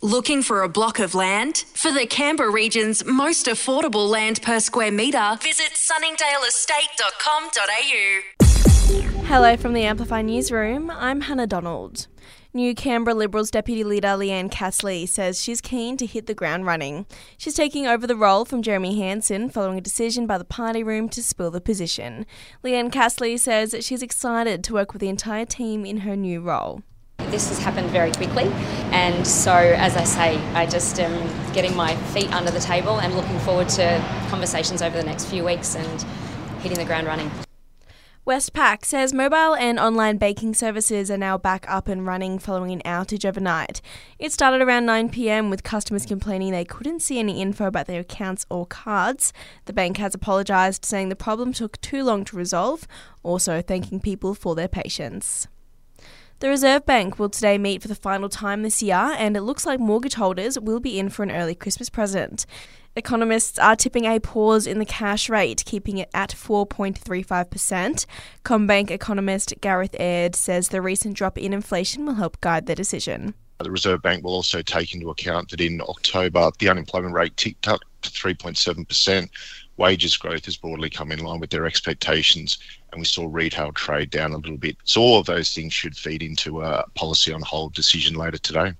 Looking for a block of land? For the Canberra region's most affordable land per square metre, visit sunningdaleestate.com.au. Hello from the Amplify Newsroom. I'm Hannah Donald. New Canberra Liberals Deputy Leader Leanne Castley says she's keen to hit the ground running. She's taking over the role from Jeremy Hanson following a decision by the party room to spill the position. Leanne Castley says she's excited to work with the entire team in her new role. This has happened very quickly, and so as I say, I just am getting my feet under the table and looking forward to conversations over the next few weeks and hitting the ground running. Westpac says mobile and online banking services are now back up and running following an outage overnight. It started around 9 pm with customers complaining they couldn't see any info about their accounts or cards. The bank has apologised, saying the problem took too long to resolve, also thanking people for their patience. The Reserve Bank will today meet for the final time this year, and it looks like mortgage holders will be in for an early Christmas present. Economists are tipping a pause in the cash rate, keeping it at 4.35%. CommBank economist Gareth Aird says the recent drop in inflation will help guide their decision. The Reserve Bank will also take into account that in October, the unemployment rate ticked up 3.7%. Wages growth has broadly come in line with their expectations, and we saw retail trade down a little bit. So, all of those things should feed into a policy on hold decision later today.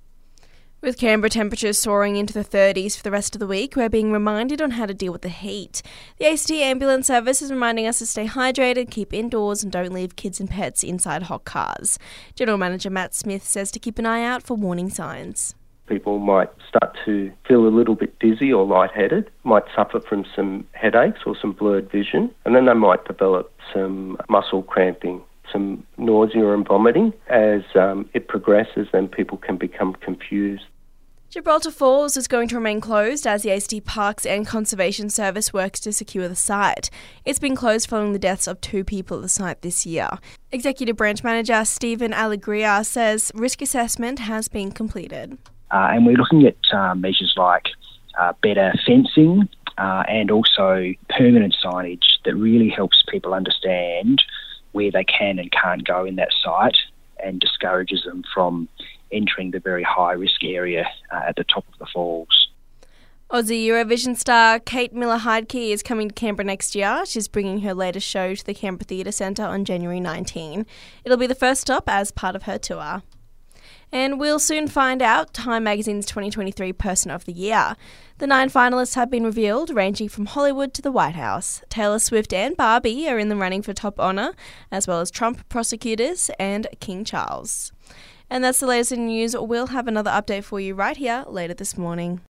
With Canberra temperatures soaring into the 30s for the rest of the week, we're being reminded on how to deal with the heat. The ACT Ambulance Service is reminding us to stay hydrated, keep indoors, and don't leave kids and pets inside hot cars. General Manager Matt Smith says to keep an eye out for warning signs. People might start to feel a little bit dizzy or lightheaded, might suffer from some headaches or some blurred vision, and then they might develop some muscle cramping some nausea and vomiting. As um, it progresses, then people can become confused. Gibraltar Falls is going to remain closed as the ACT Parks and Conservation Service works to secure the site. It's been closed following the deaths of two people at the site this year. Executive Branch Manager Stephen Allegria says risk assessment has been completed. Uh, and we're looking at uh, measures like uh, better fencing and also permanent signage that really helps people understand where they can and can't go in that site and discourages them from entering the very high risk area uh, at the top of the falls. Aussie Eurovision star Kate Miller Heidke is coming to Canberra next year. She's bringing her latest show to the Canberra Theatre Centre on January 19. It'll be the first stop as part of her tour. And we'll soon find out Time Magazine's 2023 Person of the Year. The nine finalists have been revealed, ranging from Hollywood to the White House. Taylor Swift and Barbie are in the running for top honour, as well as Trump prosecutors and King Charles. And that's the latest in news. We'll have another update for you right here later this morning.